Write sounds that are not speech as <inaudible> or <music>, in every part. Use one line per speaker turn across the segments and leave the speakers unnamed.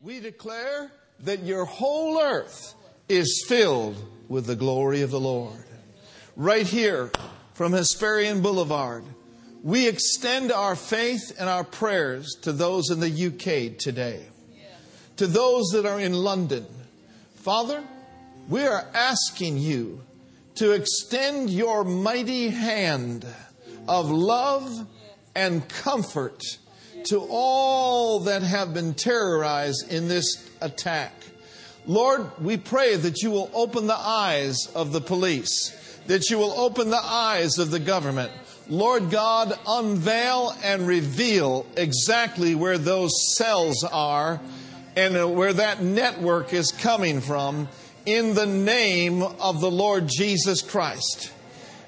We declare that your whole earth is filled with the glory of the Lord. Right here from Hesperian Boulevard, we extend our faith and our prayers to those in the UK today, to those that are in London. Father, we are asking you to extend your mighty hand of love and comfort to all that have been terrorized in this attack. Lord, we pray that you will open the eyes of the police, that you will open the eyes of the government. Lord God, unveil and reveal exactly where those cells are and where that network is coming from in the name of the Lord Jesus Christ.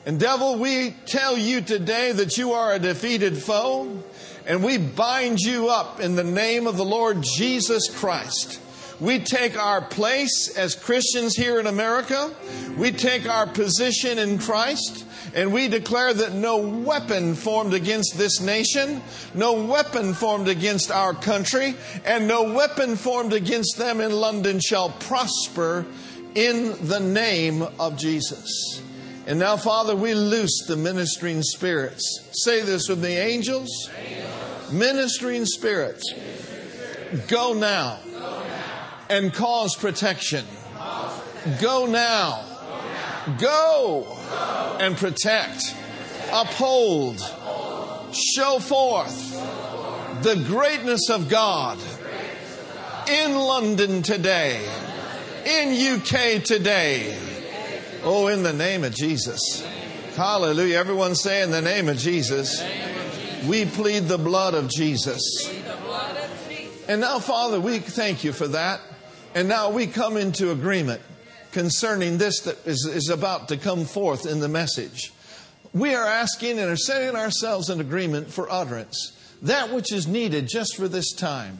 And devil, we tell you today that you are a defeated foe and we bind you up in the name of the Lord Jesus Christ. We take our place as Christians here in America. We take our position in Christ. And we declare that no weapon formed against this nation, no weapon formed against our country, and no weapon formed against them in London shall prosper in the name of Jesus. And now, Father, we loose the ministering spirits. Say this with the angels, ministering spirits, go now and cause protection. Go now. Go and protect. Uphold. Show forth the greatness of God in London today, in UK today. Oh, in the name of Jesus. Hallelujah. Everyone say, in the name of Jesus. We plead the blood of Jesus. And now, Father, we thank you for that. And now we come into agreement concerning this that is, is about to come forth in the message. We are asking and are setting ourselves in agreement for utterance, that which is needed just for this time.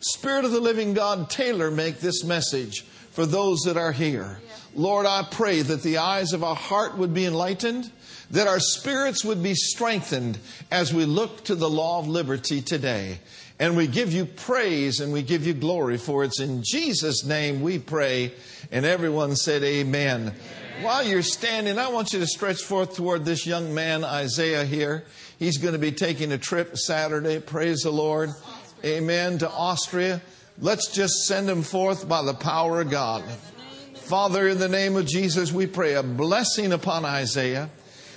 Spirit of the living God, tailor make this message for those that are here. Lord, I pray that the eyes of our heart would be enlightened, that our spirits would be strengthened as we look to the law of liberty today. And we give you praise and we give you glory for it's in Jesus' name we pray. And everyone said, Amen. Amen. While you're standing, I want you to stretch forth toward this young man, Isaiah, here. He's going to be taking a trip Saturday. Praise the Lord. Amen. To Austria. Let's just send him forth by the power of God. Father, in the name of Jesus, we pray a blessing upon Isaiah.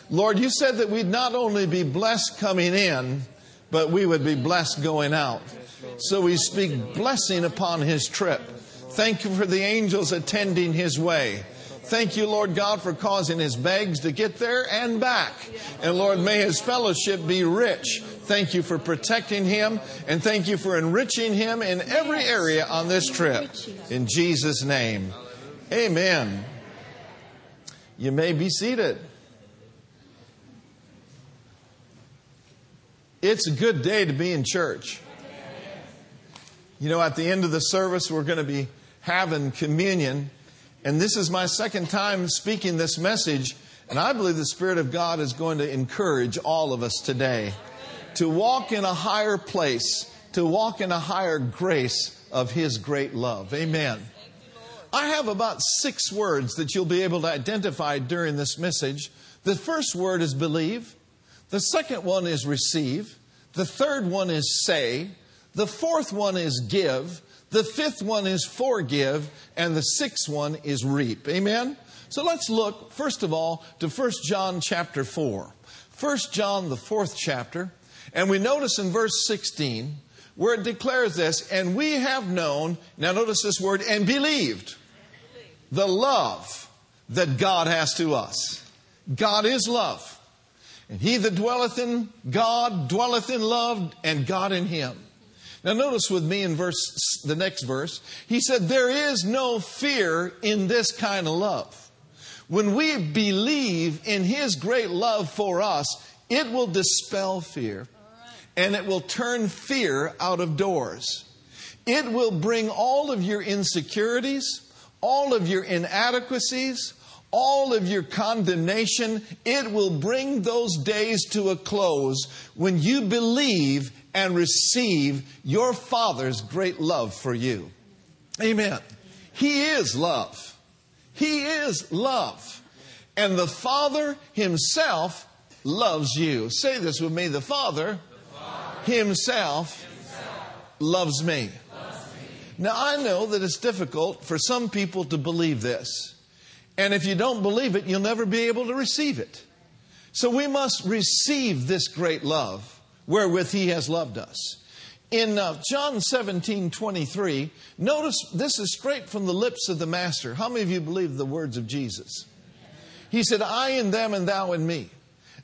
Lord, you said that we'd not only be blessed coming in, but we would be blessed going out. So we speak blessing upon his trip. Thank you for the angels attending his way. Thank you, Lord God, for causing his bags to get there and back. And Lord, may his fellowship be rich. Thank you for protecting him and thank you for enriching him in every area on this trip. In Jesus' name, amen. You may be seated. It's a good day to be in church. You know, at the end of the service, we're going to be having communion. And this is my second time speaking this message. And I believe the Spirit of God is going to encourage all of us today to walk in a higher place, to walk in a higher grace of His great love. Amen. I have about six words that you'll be able to identify during this message. The first word is believe. The second one is receive. The third one is say. The fourth one is give. The fifth one is forgive. And the sixth one is reap. Amen? So let's look, first of all, to 1 John chapter 4. 1 John, the fourth chapter. And we notice in verse 16 where it declares this, and we have known, now notice this word, and believed the love that God has to us. God is love. And he that dwelleth in God dwelleth in love, and God in him. Now notice with me in verse the next verse, he said, There is no fear in this kind of love. When we believe in his great love for us, it will dispel fear and it will turn fear out of doors. It will bring all of your insecurities, all of your inadequacies, all of your condemnation, it will bring those days to a close when you believe and receive your Father's great love for you. Amen. He is love. He is love. And the Father Himself loves you. Say this with me the Father, the Father himself, himself, loves me. Now, I know that it's difficult for some people to believe this. And if you don't believe it, you'll never be able to receive it. So we must receive this great love wherewith He has loved us. In uh, John 17 23, notice this is straight from the lips of the Master. How many of you believe the words of Jesus? He said, I in them and thou in me,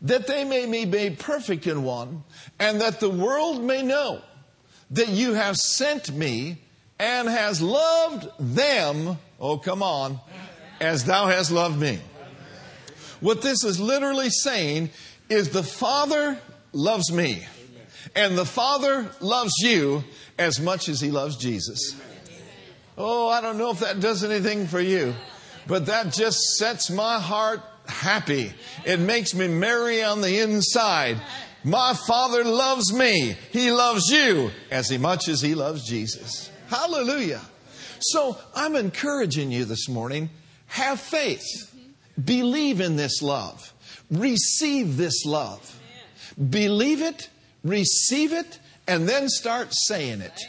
that they may be made perfect in one, and that the world may know that you have sent me and has loved them, oh, come on, as thou hast loved me. What this is literally saying is the Father loves me, and the Father loves you as much as he loves Jesus. Oh, I don't know if that does anything for you, but that just sets my heart happy. It makes me merry on the inside. My Father loves me. He loves you as much as He loves Jesus. Hallelujah. So I'm encouraging you this morning have faith, believe in this love, receive this love. Believe it, receive it, and then start saying it.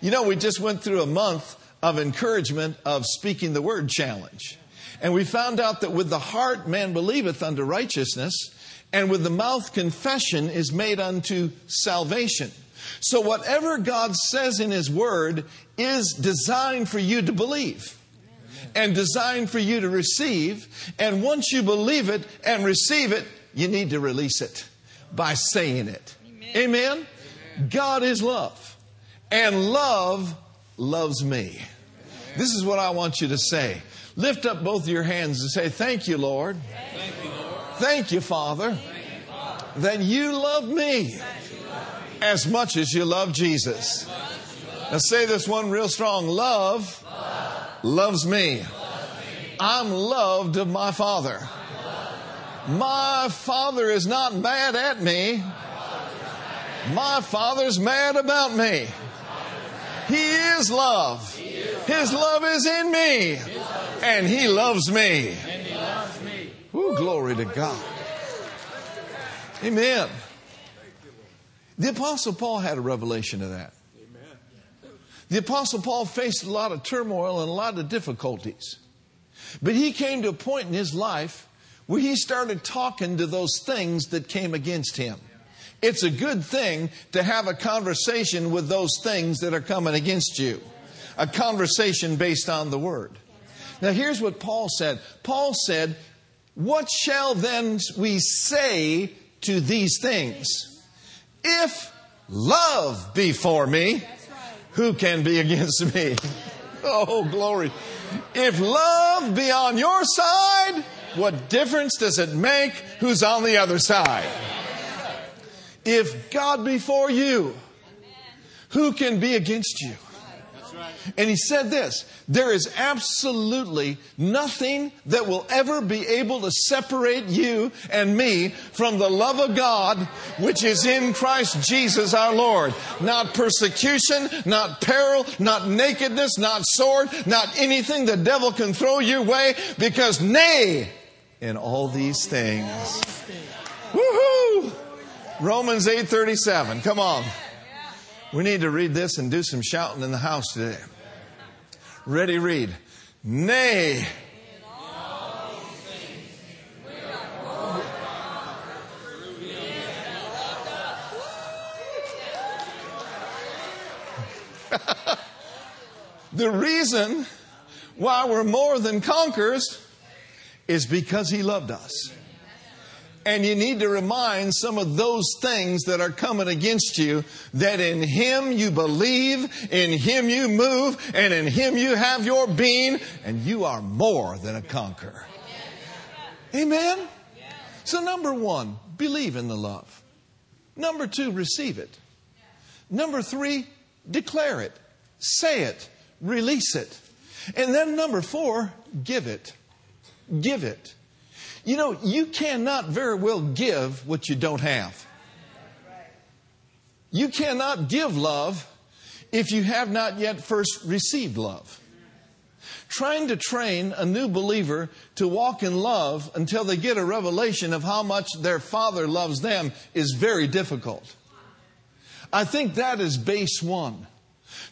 You know, we just went through a month of encouragement of speaking the word challenge. And we found out that with the heart man believeth unto righteousness, and with the mouth confession is made unto salvation. So, whatever God says in His Word is designed for you to believe and designed for you to receive. And once you believe it and receive it, you need to release it by saying it. Amen? Amen? God is love, and love loves me. This is what I want you to say. Lift up both your hands and say, Thank you, Lord. Thank you, Lord. Thank you Father, Thank you, Father. that you love me as much as you love Jesus. Now say this one real strong love, loves me. I'm loved of my Father. My Father is not mad at me. My Father's mad about me. He is love. His love is in me. And He loves me. Ooh, glory to God. Amen. The Apostle Paul had a revelation of that. The Apostle Paul faced a lot of turmoil and a lot of difficulties. But he came to a point in his life where he started talking to those things that came against him. It's a good thing to have a conversation with those things that are coming against you, a conversation based on the Word. Now, here's what Paul said Paul said, What shall then we say to these things? If love be for me, who can be against me? Oh, glory. If love be on your side, what difference does it make who's on the other side? If God be for you, who can be against you? And he said this there is absolutely nothing that will ever be able to separate you and me from the love of God which is in Christ Jesus our Lord. Not persecution, not peril, not nakedness, not sword, not anything the devil can throw your way because nay, in all these things. Woohoo! Romans 8:37. Come on. We need to read this and do some shouting in the house today. Ready, read. Nay. <laughs> the reason why we're more than conquerors is because he loved us. And you need to remind some of those things that are coming against you that in Him you believe, in Him you move, and in Him you have your being, and you are more than a conqueror. Amen? So, number one, believe in the love. Number two, receive it. Number three, declare it, say it, release it. And then number four, give it. Give it. You know, you cannot very well give what you don't have. You cannot give love if you have not yet first received love. Trying to train a new believer to walk in love until they get a revelation of how much their Father loves them is very difficult. I think that is base one.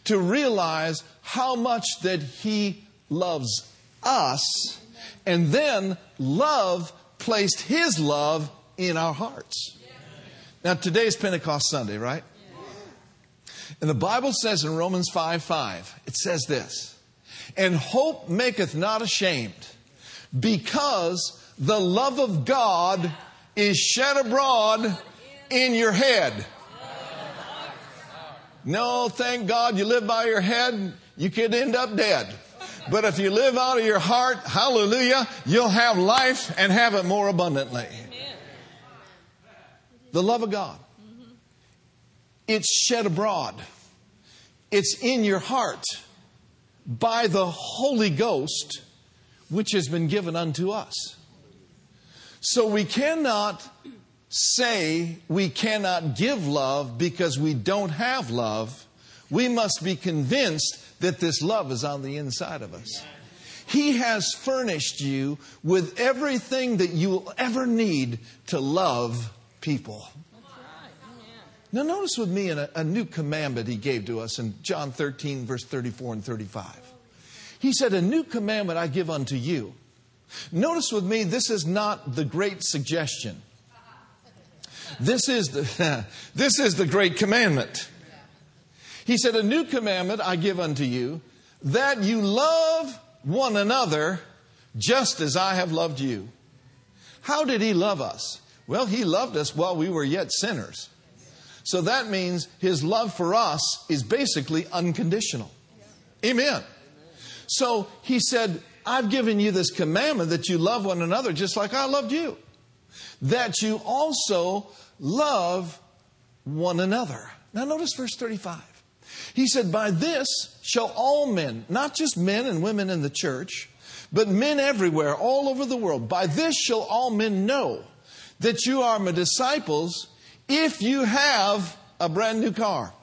To realize how much that He loves us, and then love placed His love in our hearts. Now, today is Pentecost Sunday, right? And the Bible says in Romans 5 5, it says this And hope maketh not ashamed, because the love of God is shed abroad in your head. No, thank God you live by your head, you could end up dead. But if you live out of your heart, hallelujah, you'll have life and have it more abundantly. The love of God. It's shed abroad. It's in your heart by the Holy Ghost, which has been given unto us. So we cannot say we cannot give love because we don't have love. We must be convinced that this love is on the inside of us. He has furnished you with everything that you will ever need to love people. Now, notice with me a, a new commandment he gave to us in John 13, verse 34 and 35. He said, A new commandment I give unto you. Notice with me, this is not the great suggestion. This is the, <laughs> this is the great commandment. He said, A new commandment I give unto you, that you love one another just as I have loved you. How did he love us? Well, he loved us while we were yet sinners. So that means his love for us is basically unconditional. Amen. So he said, I've given you this commandment that you love one another just like I loved you. That you also love one another. Now notice verse 35. He said, By this shall all men, not just men and women in the church, but men everywhere, all over the world, by this shall all men know that you are my disciples if you have a brand new car.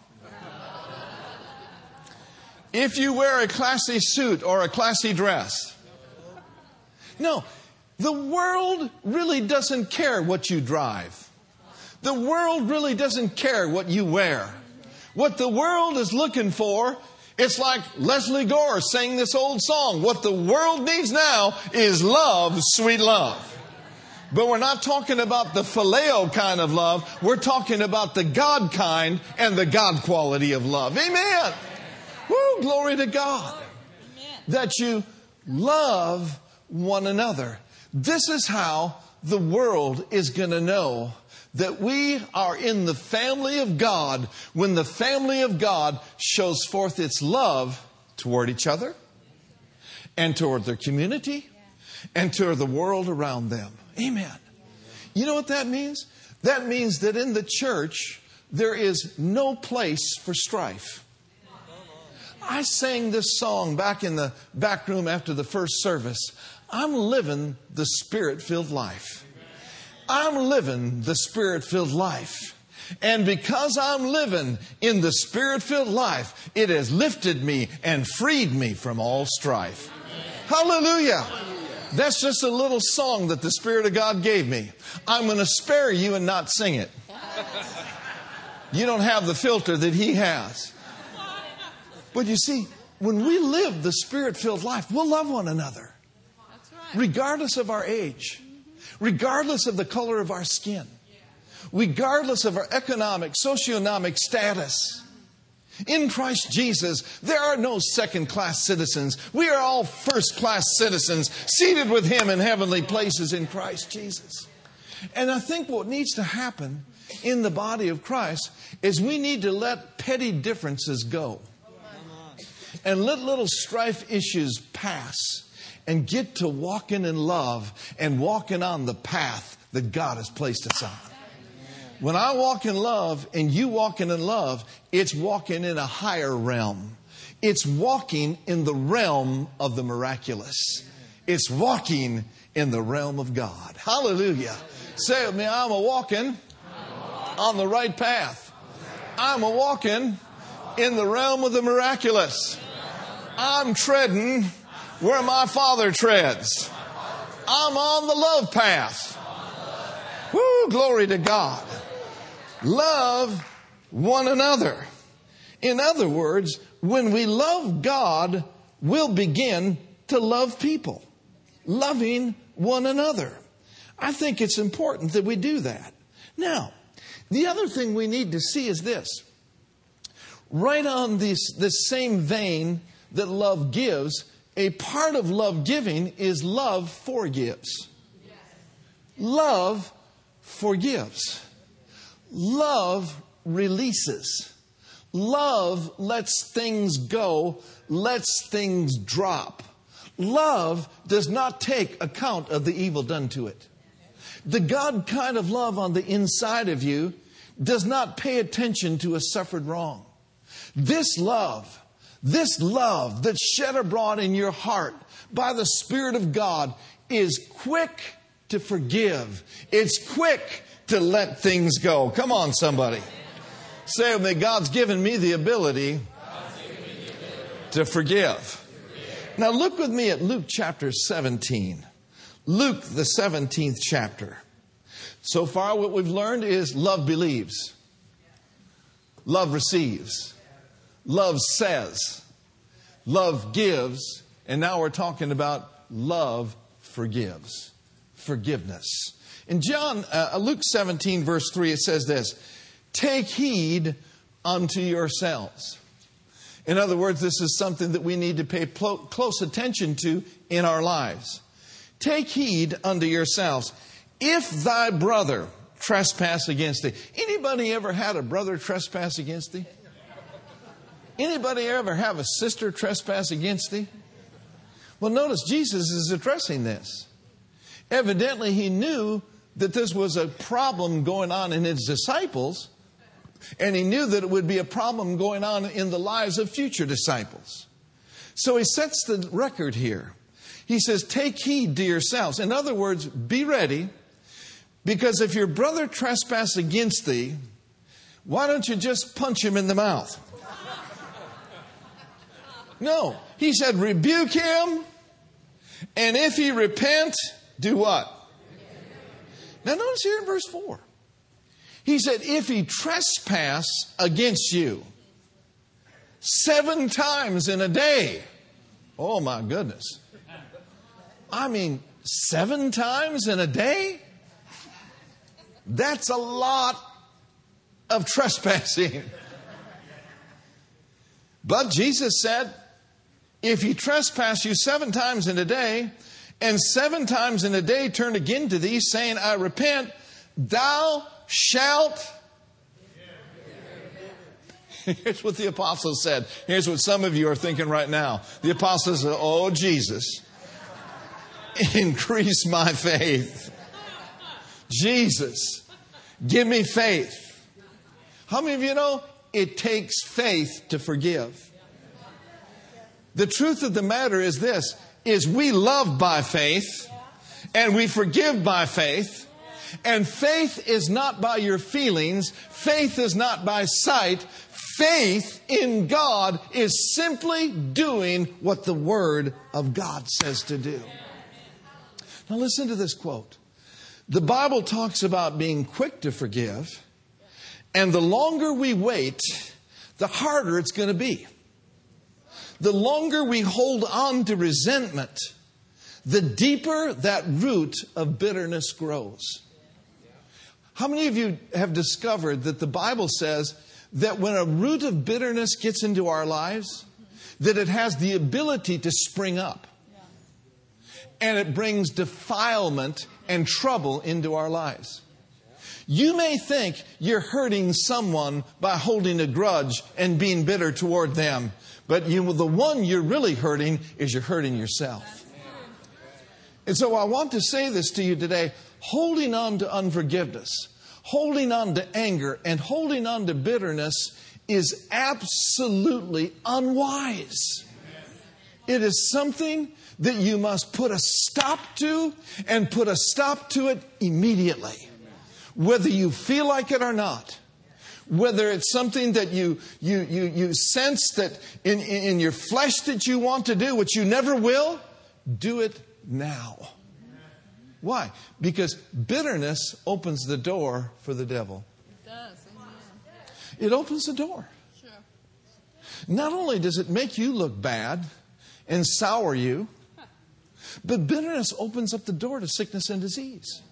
If you wear a classy suit or a classy dress. No, the world really doesn't care what you drive. The world really doesn't care what you wear. What the world is looking for, it's like Lesley Gore sang this old song. What the world needs now is love, sweet love. But we're not talking about the phileo kind of love. We're talking about the God kind and the God quality of love. Amen. Woo, glory to God. That you love one another. This is how the world is going to know that we are in the family of God when the family of God shows forth its love toward each other and toward their community and toward the world around them. Amen. You know what that means? That means that in the church, there is no place for strife. I sang this song back in the back room after the first service. I'm living the spirit filled life. I'm living the spirit filled life. And because I'm living in the spirit filled life, it has lifted me and freed me from all strife. Hallelujah. That's just a little song that the Spirit of God gave me. I'm going to spare you and not sing it. You don't have the filter that He has. But you see, when we live the Spirit filled life, we'll love one another. Regardless of our age, regardless of the color of our skin, regardless of our economic, socioeconomic status. In Christ Jesus, there are no second class citizens. We are all first class citizens, seated with Him in heavenly places in Christ Jesus. And I think what needs to happen in the body of Christ is we need to let petty differences go and let little strife issues pass and get to walking in love and walking on the path that God has placed us on. When I walk in love and you walking in love, it's walking in a higher realm. It's walking in the realm of the miraculous. It's walking in the realm of God. Hallelujah. Say with me, I'm a walking on the right path. I'm a walking in the realm of the miraculous. I'm treading where my Father treads. I'm on the love path. Woo, glory to God. Love one another. In other words, when we love God, we'll begin to love people, loving one another. I think it's important that we do that. Now, the other thing we need to see is this. Right on this, this same vein that love gives, a part of love giving is love forgives. Love forgives. Love releases. Love lets things go, lets things drop. Love does not take account of the evil done to it. The God kind of love on the inside of you does not pay attention to a suffered wrong. This love, this love that's shed abroad in your heart by the Spirit of God is quick to forgive. It's quick to let things go. Come on, somebody. Say with me, God's given me the ability to forgive. Now look with me at Luke chapter 17. Luke, the 17th chapter. So far, what we've learned is love believes, love receives, love says, love gives, and now we're talking about love forgives, forgiveness. In John, uh, Luke 17, verse 3, it says this Take heed unto yourselves. In other words, this is something that we need to pay pl- close attention to in our lives. Take heed unto yourselves. If thy brother trespass against thee. Anybody ever had a brother trespass against thee? Anybody ever have a sister trespass against thee? Well, notice Jesus is addressing this. Evidently, he knew that this was a problem going on in his disciples, and he knew that it would be a problem going on in the lives of future disciples. So he sets the record here. He says, Take heed to yourselves. In other words, be ready, because if your brother trespass against thee, why don't you just punch him in the mouth? No. He said, rebuke him, and if he repent, do what? Now, notice here in verse 4. He said, if he trespass against you seven times in a day, oh my goodness. I mean, seven times in a day? That's a lot of trespassing. <laughs> But Jesus said, if he trespass you seven times in a day, and seven times in a day turn again to thee, saying, I repent, thou shalt. <laughs> Here's what the apostles said. Here's what some of you are thinking right now. The apostles said, Oh, Jesus, <laughs> increase my faith. Jesus, give me faith. How many of you know it takes faith to forgive? The truth of the matter is this is we love by faith and we forgive by faith. And faith is not by your feelings. Faith is not by sight. Faith in God is simply doing what the Word of God says to do. Now, listen to this quote. The Bible talks about being quick to forgive, and the longer we wait, the harder it's going to be. The longer we hold on to resentment, the deeper that root of bitterness grows. How many of you have discovered that the Bible says that when a root of bitterness gets into our lives, that it has the ability to spring up? and it brings defilement and trouble into our lives. You may think you're hurting someone by holding a grudge and being bitter toward them, but you, the one you're really hurting is you're hurting yourself. And so I want to say this to you today holding on to unforgiveness, holding on to anger, and holding on to bitterness is absolutely unwise. It is something that you must put a stop to and put a stop to it immediately, whether you feel like it or not. Whether it's something that you, you, you, you sense that in, in your flesh that you want to do, which you never will, do it now. Why? Because bitterness opens the door for the devil.
It does. Amen.
It opens the door.
Sure.
Not only does it make you look bad and sour you, but bitterness opens up the door to sickness and disease.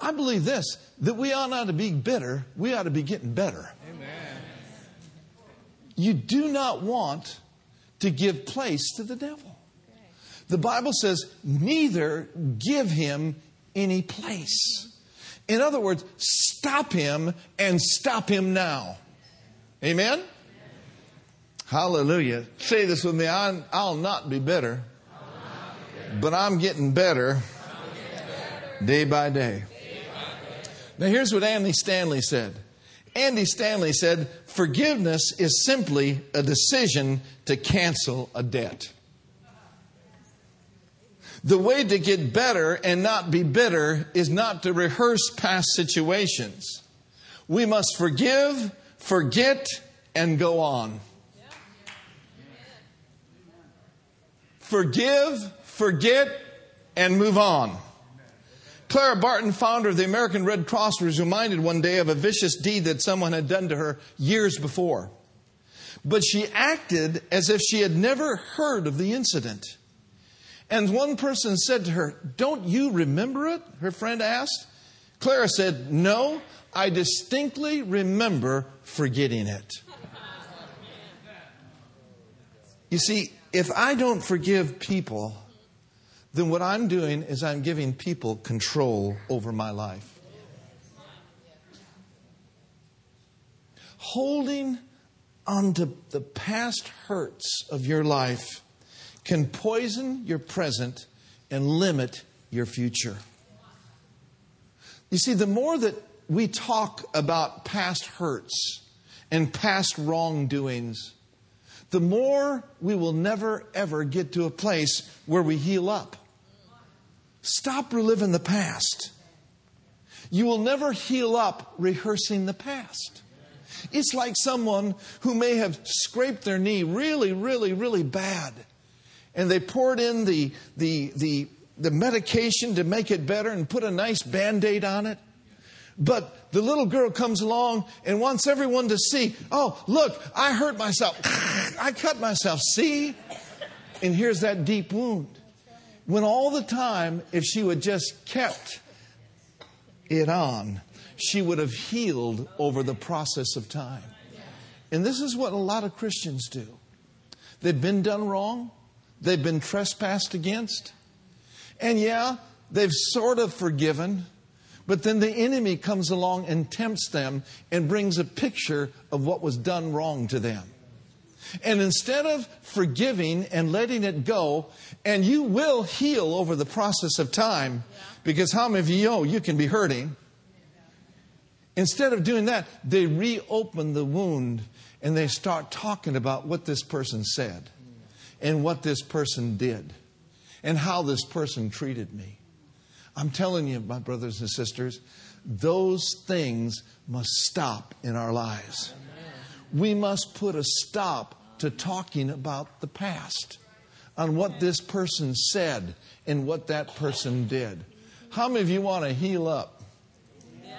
I believe this that we ought not to be bitter, we ought to be getting better.
Amen.
You do not want to give place to the devil. The Bible says, neither give him any place. In other words, stop him and stop him now. Amen? Hallelujah. Say this with me i will not be bitter, but I'm getting better day by day. Now, here's what Andy Stanley said. Andy Stanley said, Forgiveness is simply a decision to cancel a debt. The way to get better and not be bitter is not to rehearse past situations. We must forgive, forget, and go on. Forgive, forget, and move on. Clara Barton, founder of the American Red Cross, was reminded one day of a vicious deed that someone had done to her years before. But she acted as if she had never heard of the incident. And one person said to her, Don't you remember it? Her friend asked. Clara said, No, I distinctly remember forgetting it. You see, if I don't forgive people, then what I'm doing is I'm giving people control over my life. Holding onto the past hurts of your life can poison your present and limit your future. You see, the more that we talk about past hurts and past wrongdoings, the more we will never ever get to a place where we heal up. Stop reliving the past. You will never heal up rehearsing the past. It's like someone who may have scraped their knee really, really, really bad and they poured in the, the, the, the medication to make it better and put a nice band aid on it. But the little girl comes along and wants everyone to see, oh, look, I hurt myself. <laughs> I cut myself. See? And here's that deep wound. When all the time, if she would just kept it on, she would have healed over the process of time. And this is what a lot of Christians do. They've been done wrong they've been trespassed against. And yeah, they've sort of forgiven, but then the enemy comes along and tempts them and brings a picture of what was done wrong to them. And instead of forgiving and letting it go, and you will heal over the process of time, because how many of you know you can be hurting? Instead of doing that, they reopen the wound and they start talking about what this person said and what this person did and how this person treated me. I'm telling you, my brothers and sisters, those things must stop in our lives. We must put a stop to talking about the past, on what this person said and what that person did. How many of you want to heal up? Yeah.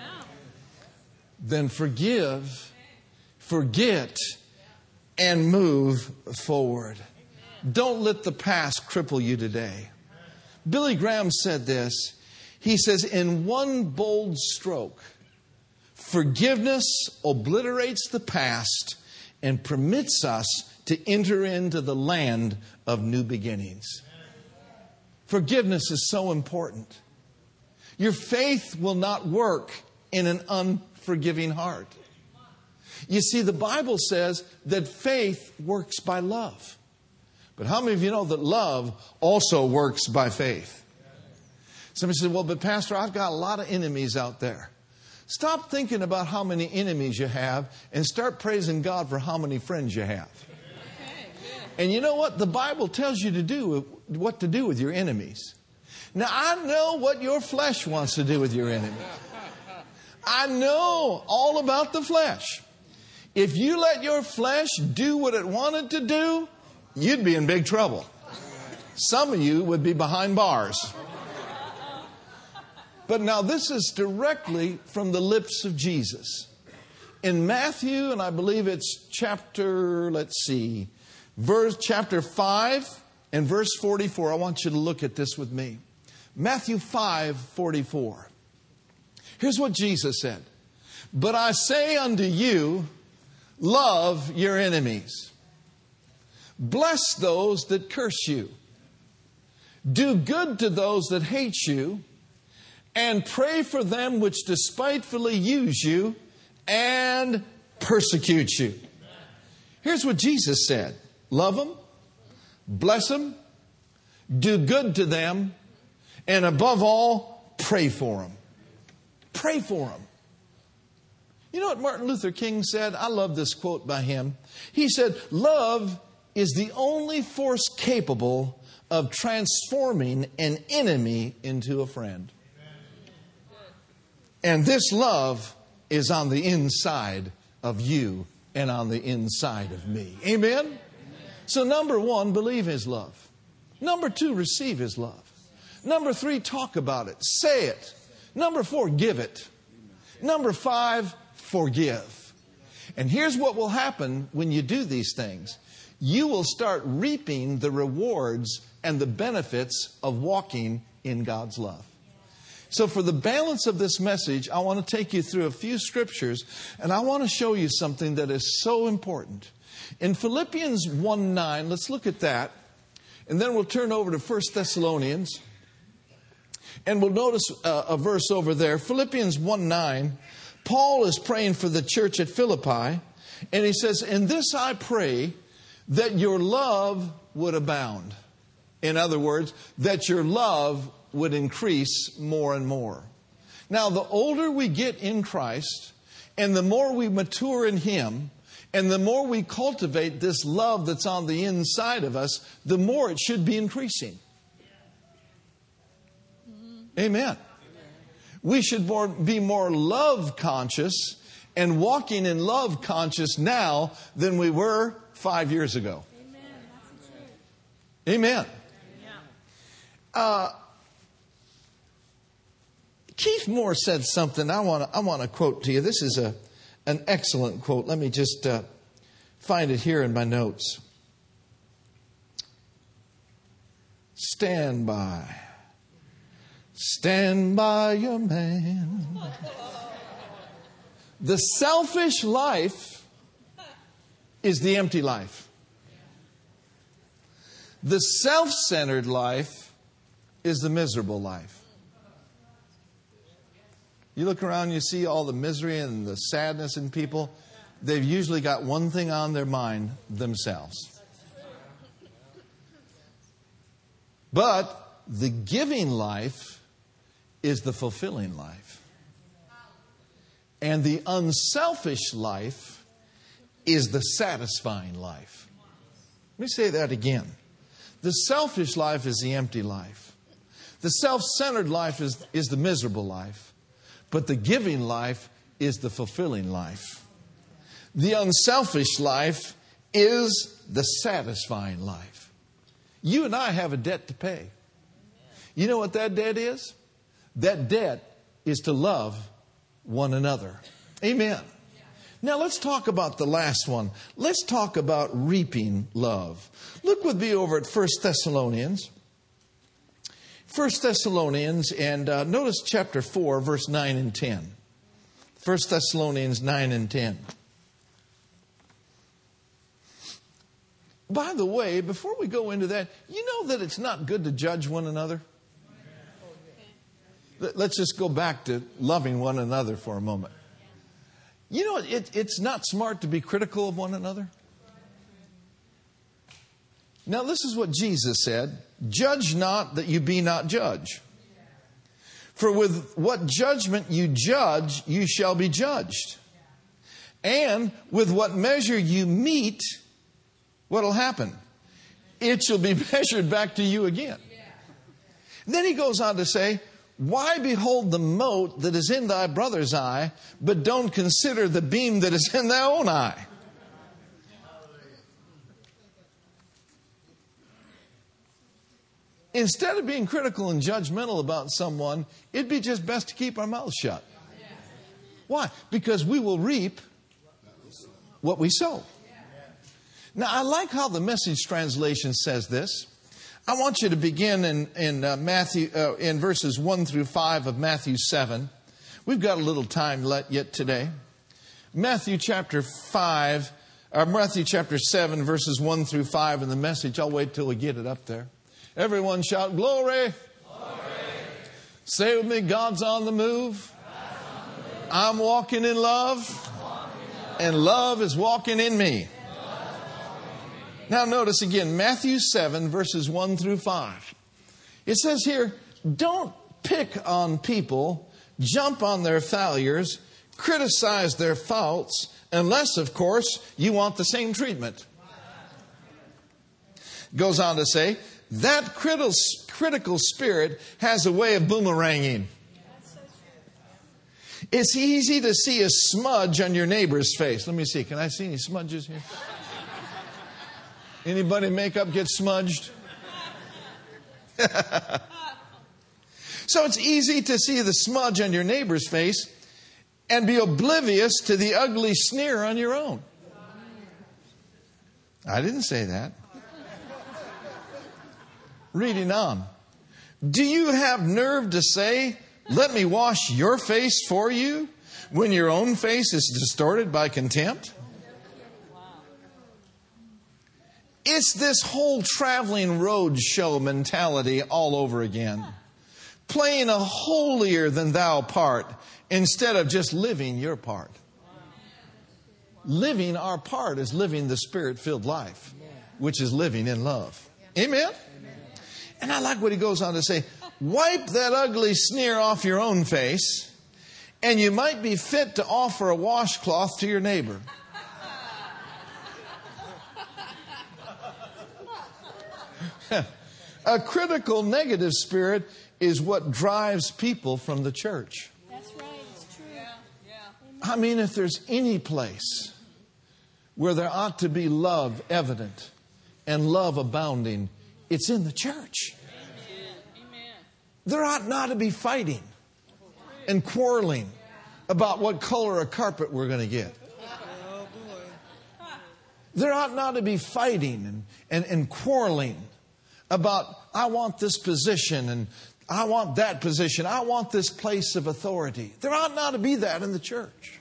Then forgive, forget, and move forward. Don't let the past cripple you today. Billy Graham said this. He says, in one bold stroke, forgiveness obliterates the past and permits us to enter into the land of new beginnings. Forgiveness is so important. Your faith will not work in an unforgiving heart. You see, the Bible says that faith works by love. But how many of you know that love also works by faith? Somebody says, Well, but Pastor, I've got a lot of enemies out there. Stop thinking about how many enemies you have and start praising God for how many friends you have. And you know what? The Bible tells you to do what to do with your enemies. Now, I know what your flesh wants to do with your enemy. I know all about the flesh. If you let your flesh do what it wanted to do, you'd be in big trouble. Some of you would be behind bars. But now this is directly from the lips of Jesus. In Matthew, and I believe it's chapter, let's see, verse chapter 5 and verse 44. I want you to look at this with me. Matthew 5, 44. Here's what Jesus said. But I say unto you, love your enemies. Bless those that curse you. Do good to those that hate you and pray for them which despitefully use you and persecute you. Here's what Jesus said love them, bless them, do good to them, and above all, pray for them. Pray for them. You know what Martin Luther King said? I love this quote by him. He said, Love is the only force capable of transforming an enemy into a friend. And this love is on the inside of you and on the inside of me. Amen? So, number one, believe His love. Number two, receive His love. Number three, talk about it, say it. Number four, give it. Number five, forgive. And here's what will happen when you do these things you will start reaping the rewards and the benefits of walking in God's love. So, for the balance of this message, I want to take you through a few scriptures and I want to show you something that is so important. In Philippians 1 9, let's look at that. And then we'll turn over to 1 Thessalonians. And we'll notice a, a verse over there Philippians 1 9. Paul is praying for the church at Philippi. And he says, In this I pray that your love would abound. In other words, that your love would increase more and more. Now, the older we get in Christ, and the more we mature in Him, and the more we cultivate this love that's on the inside of us, the more it should be increasing. Amen. We should more, be more love conscious and walking in love conscious now than we were five years ago. Amen. Uh, Keith Moore said something I want to, I want to quote to you. This is a, an excellent quote. Let me just uh, find it here in my notes. Stand by. Stand by your man. The selfish life is the empty life. The self centered life is the miserable life. You look around, you see all the misery and the sadness in people. They've usually got one thing on their mind themselves. But the giving life is the fulfilling life. And the unselfish life is the satisfying life. Let me say that again. The selfish life is the empty life. The self centered life is, is the miserable life. But the giving life is the fulfilling life. The unselfish life is the satisfying life. You and I have a debt to pay. You know what that debt is? That debt is to love one another. Amen. Now let's talk about the last one. Let's talk about reaping love. Look with me over at 1 Thessalonians. 1 Thessalonians, and uh, notice chapter 4, verse 9 and 10. 1 Thessalonians 9 and 10. By the way, before we go into that, you know that it's not good to judge one another? Let's just go back to loving one another for a moment. You know, it, it's not smart to be critical of one another. Now, this is what Jesus said Judge not that you be not judged. For with what judgment you judge, you shall be judged. And with what measure you meet, what'll happen? It shall be <laughs> measured back to you again. Then he goes on to say, Why behold the mote that is in thy brother's eye, but don't consider the beam that is in thy own eye? Instead of being critical and judgmental about someone, it'd be just best to keep our mouths shut. Why? Because we will reap what we sow. Now, I like how the message translation says this. I want you to begin in, in uh, Matthew, uh, in verses 1 through 5 of Matthew 7. We've got a little time yet today. Matthew chapter 5, or Matthew chapter 7, verses 1 through 5 in the message. I'll wait till we get it up there. Everyone shout, Glory! Glory. Say with me, God's on the move. On the move. I'm walking in love, walking in love. and love is walking in me. Now, notice again Matthew 7, verses 1 through 5. It says here, don't pick on people, jump on their failures, criticize their faults, unless, of course, you want the same treatment. Goes on to say, that critical, critical spirit has a way of boomeranging. It's easy to see a smudge on your neighbor's face. Let me see. Can I see any smudges here? Anybody makeup get smudged? <laughs> so it's easy to see the smudge on your neighbor's face and be oblivious to the ugly sneer on your own. I didn't say that. Reading on. Do you have nerve to say, Let me wash your face for you, when your own face is distorted by contempt? It's this whole traveling road show mentality all over again. Playing a holier than thou part instead of just living your part. Living our part is living the spirit filled life, which is living in love. Amen? And I like what he goes on to say wipe that ugly sneer off your own face, and you might be fit to offer a washcloth to your neighbor. <laughs> a critical negative spirit is what drives people from the church.
That's right, it's true. Yeah,
yeah. I mean, if there's any place where there ought to be love evident and love abounding, it's in the church. Amen. There ought not to be fighting and quarreling about what color of carpet we're going to get. There ought not to be fighting and, and, and quarreling about, I want this position and I want that position. I want this place of authority. There ought not to be that in the church.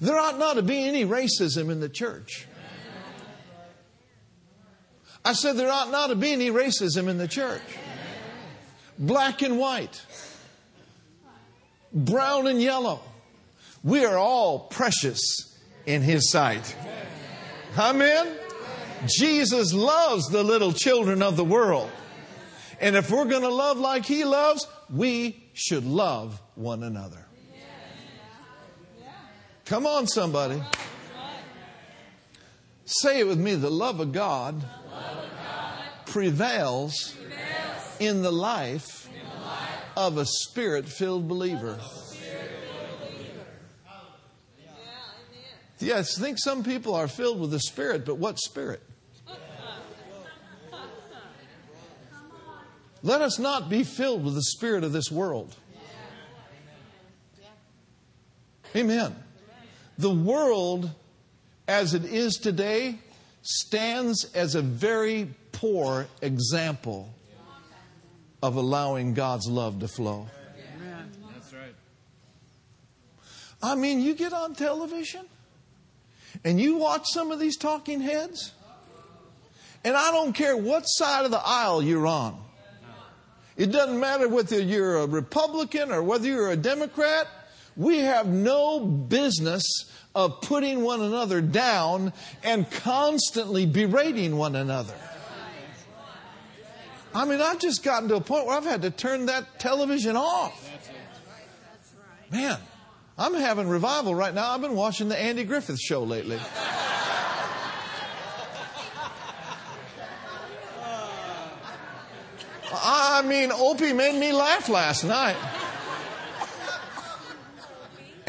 There ought not to be any racism in the church. I said there ought not to be any racism in the church. Black and white, brown and yellow. We are all precious in His sight. Amen. Jesus loves the little children of the world. And if we're going to love like He loves, we should love one another. Come on, somebody. Say it with me the love of God prevails in the life of a spirit filled believer. Yes, I think some people are filled with the Spirit, but what Spirit? Let us not be filled with the Spirit of this world. Amen. The world, as it is today, stands as a very poor example of allowing God's love to flow. That's right. I mean, you get on television and you watch some of these talking heads, and I don't care what side of the aisle you're on. It doesn't matter whether you're a Republican or whether you're a Democrat. We have no business of putting one another down and constantly berating one another. I mean, I've just gotten to a point where I've had to turn that television off. Man, I'm having revival right now. I've been watching the Andy Griffith show lately. I mean, Opie made me laugh last night.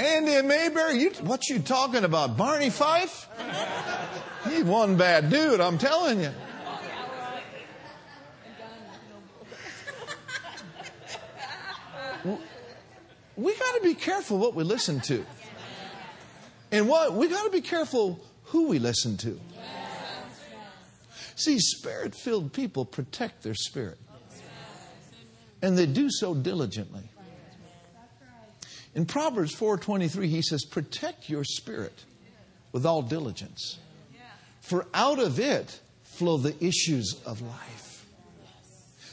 Andy and Mayberry, you, what you talking about? Barney Fife? He's one bad dude, I'm telling you. We got to be careful what we listen to. And what we got to be careful who we listen to. See, spirit filled people protect their spirit. And they do so diligently. In Proverbs 4:23 he says protect your spirit with all diligence. For out of it flow the issues of life.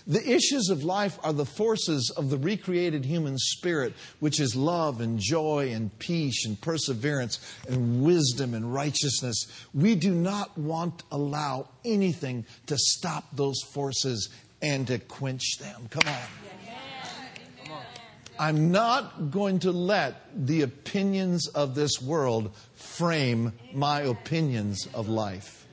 The issues of life are the forces of the recreated human spirit, which is love and joy and peace and perseverance and wisdom and righteousness. We do not want to allow anything to stop those forces and to quench them. Come on. I'm not going to let the opinions of this world frame my opinions of life.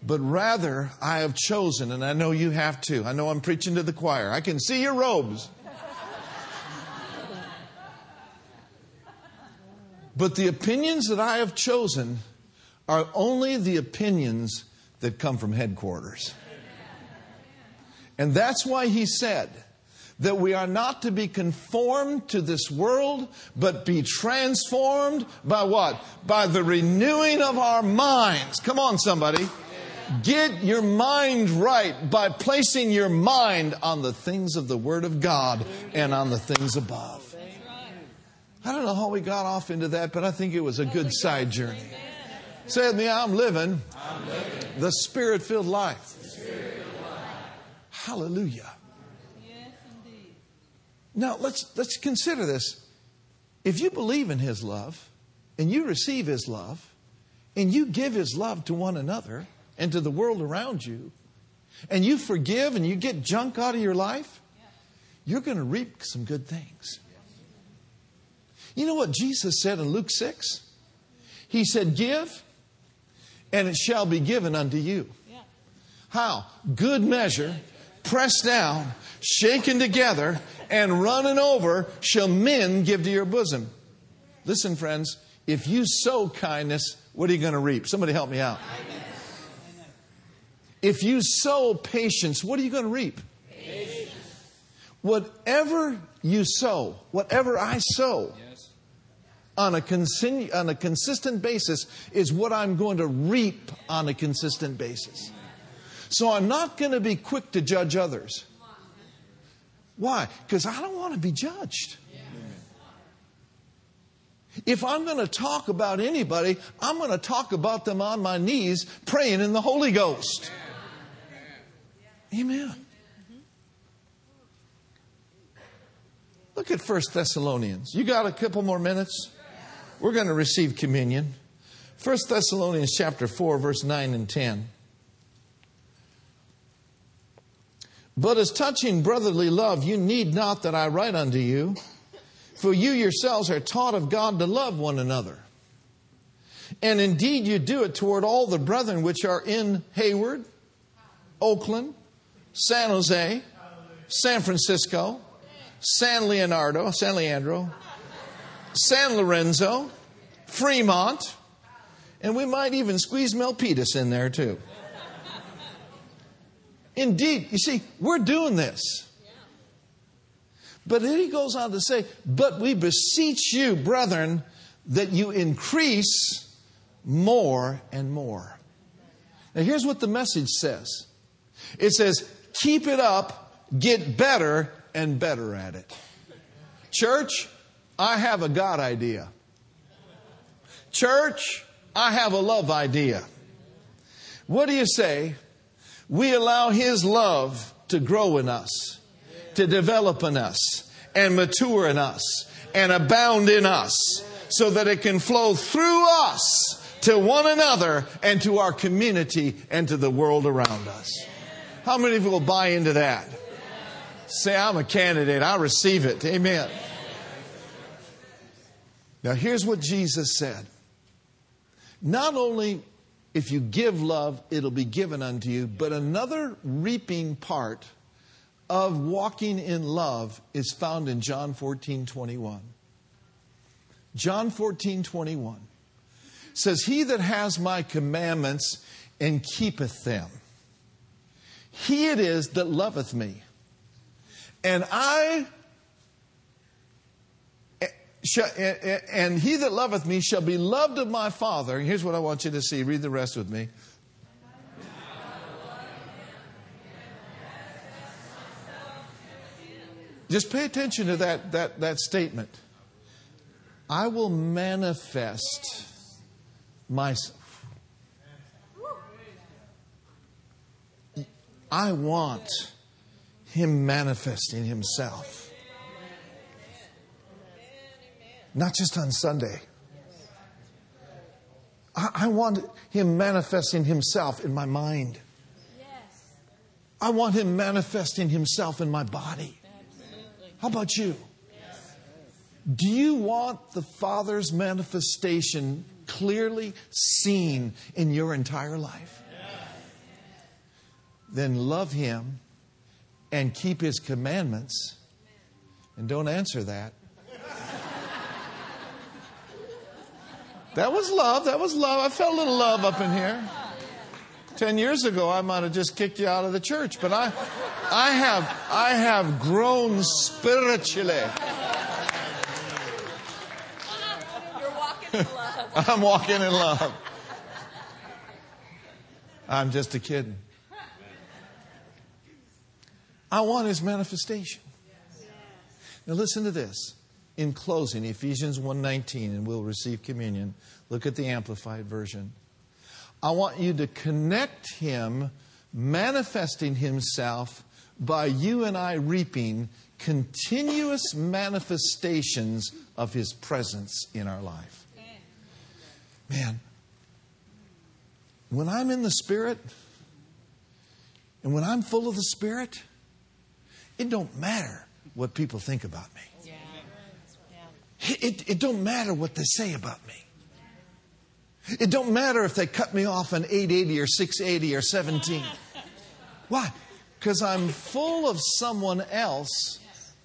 But rather, I have chosen, and I know you have too. I know I'm preaching to the choir. I can see your robes. But the opinions that I have chosen are only the opinions that come from headquarters. And that's why he said, that we are not to be conformed to this world, but be transformed by what? By the renewing of our minds. Come on, somebody. Get your mind right by placing your mind on the things of the Word of God and on the things above. I don't know how we got off into that, but I think it was a good side journey. Say with me, I'm living, the Spirit filled life. Hallelujah. Now, let's, let's consider this. If you believe in His love, and you receive His love, and you give His love to one another and to the world around you, and you forgive and you get junk out of your life, you're going to reap some good things. You know what Jesus said in Luke 6? He said, Give, and it shall be given unto you. How? Good measure, pressed down, shaken together, and running over shall men give to your bosom. Listen, friends, if you sow kindness, what are you going to reap? Somebody help me out. If you sow patience, what are you going to reap? Patience. Whatever you sow, whatever I sow yes. on, a consin- on a consistent basis is what I'm going to reap on a consistent basis. So I'm not going to be quick to judge others. Why? Because I don't want to be judged. If I'm going to talk about anybody, I'm going to talk about them on my knees praying in the Holy Ghost. Amen. Look at 1 Thessalonians. You got a couple more minutes? We're going to receive communion. 1 Thessalonians chapter 4 verse 9 and 10. But as touching brotherly love, you need not that I write unto you, for you yourselves are taught of God to love one another. And indeed, you do it toward all the brethren which are in Hayward, Oakland, San Jose, San Francisco, San Leonardo, San Leandro, San Lorenzo, Fremont, and we might even squeeze Milpitas in there too. Indeed, you see, we're doing this. But then he goes on to say, But we beseech you, brethren, that you increase more and more. Now, here's what the message says it says, Keep it up, get better and better at it. Church, I have a God idea. Church, I have a love idea. What do you say we allow His love to grow in us, to develop in us, and mature in us, and abound in us, so that it can flow through us to one another and to our community and to the world around us. How many of you will buy into that? Say, I'm a candidate. I receive it. Amen. Now, here's what Jesus said. Not only if you give love, it'll be given unto you. But another reaping part of walking in love is found in John 14 21. John 14 21 says, He that has my commandments and keepeth them, he it is that loveth me. And I and he that loveth me shall be loved of my Father. And here's what I want you to see. Read the rest with me. Just pay attention to that, that, that statement. I will manifest myself. I want him manifesting himself. Not just on Sunday. I, I want him manifesting himself in my mind. I want him manifesting himself in my body. How about you? Do you want the Father's manifestation clearly seen in your entire life? Then love Him and keep His commandments. And don't answer that. That was love. That was love. I felt a little love up in here. Ten years ago, I might have just kicked you out of the church, but I, I have, I have grown spiritually.
You're walking in love.
I'm walking in love. I'm just a kid. I want his manifestation. Now listen to this. In closing, Ephesians 1:19 and we'll receive communion. Look at the amplified version. I want you to connect him manifesting himself by you and I reaping continuous manifestations of his presence in our life. Man, when I'm in the Spirit and when I'm full of the Spirit, it don't matter what people think about me. It, it, don't matter what they say about me. It don't matter if they cut me off on 880 or 680 or 17. Why? Because I'm full of someone else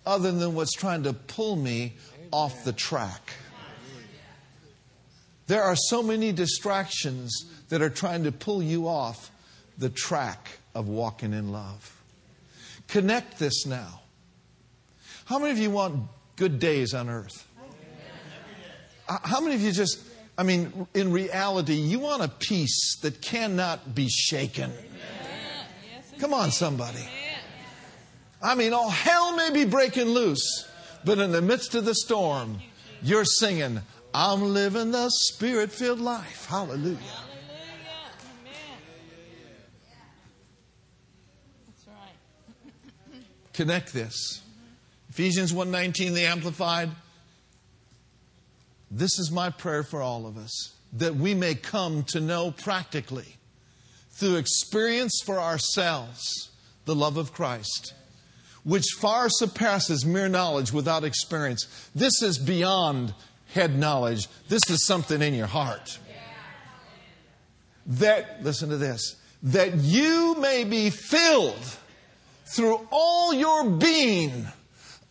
other than what's trying to pull me off the track. There are so many distractions that are trying to pull you off the track of walking in love. Connect this now. How many of you want good days on earth? How many of you just, I mean, in reality, you want a peace that cannot be shaken? Come on, somebody. I mean, all hell may be breaking loose, but in the midst of the storm, you're singing, I'm living the spirit filled life. Hallelujah. <laughs> Connect this. Ephesians 1:19 the amplified This is my prayer for all of us that we may come to know practically through experience for ourselves the love of Christ which far surpasses mere knowledge without experience. This is beyond head knowledge. This is something in your heart. That, listen to this, that you may be filled through all your being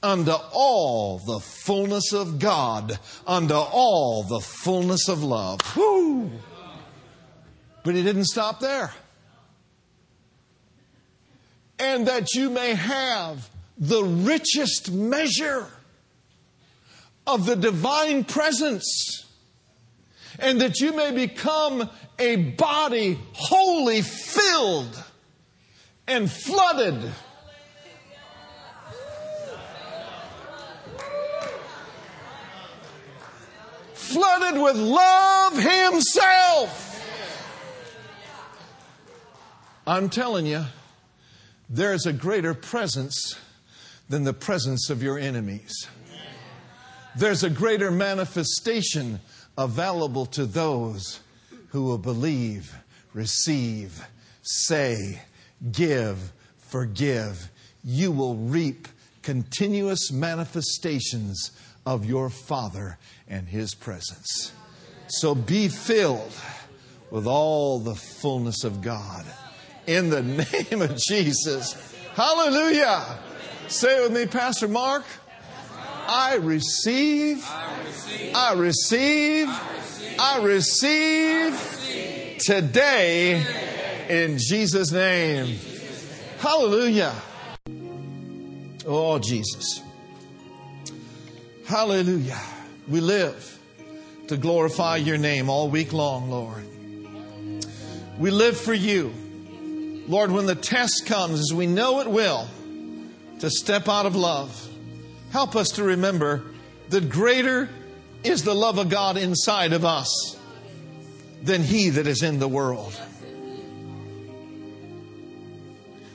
unto all the fullness of God, unto all the fullness of love. Whew. But he didn't stop there. And that you may have the richest measure of the divine presence, and that you may become a body wholly filled and flooded. Flooded with love Himself. I'm telling you, there's a greater presence than the presence of your enemies. There's a greater manifestation available to those who will believe, receive, say, give, forgive. You will reap continuous manifestations of your Father and His presence. So be filled with all the fullness of God. In the <laughs> name of Jesus. Hallelujah. Say it with me, Pastor Mark. I receive, I receive, I receive today in Jesus' name. Hallelujah. Oh, Jesus. Hallelujah. We live to glorify your name all week long, Lord. We live for you. Lord, when the test comes, as we know it will, to step out of love, help us to remember that greater is the love of God inside of us than he that is in the world.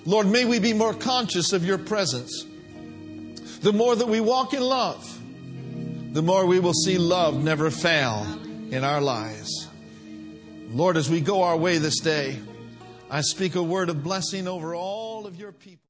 Lord, may we be more conscious of your presence. The more that we walk in love, the more we will see love never fail in our lives. Lord, as we go our way this day, I speak a word of blessing over all of your people.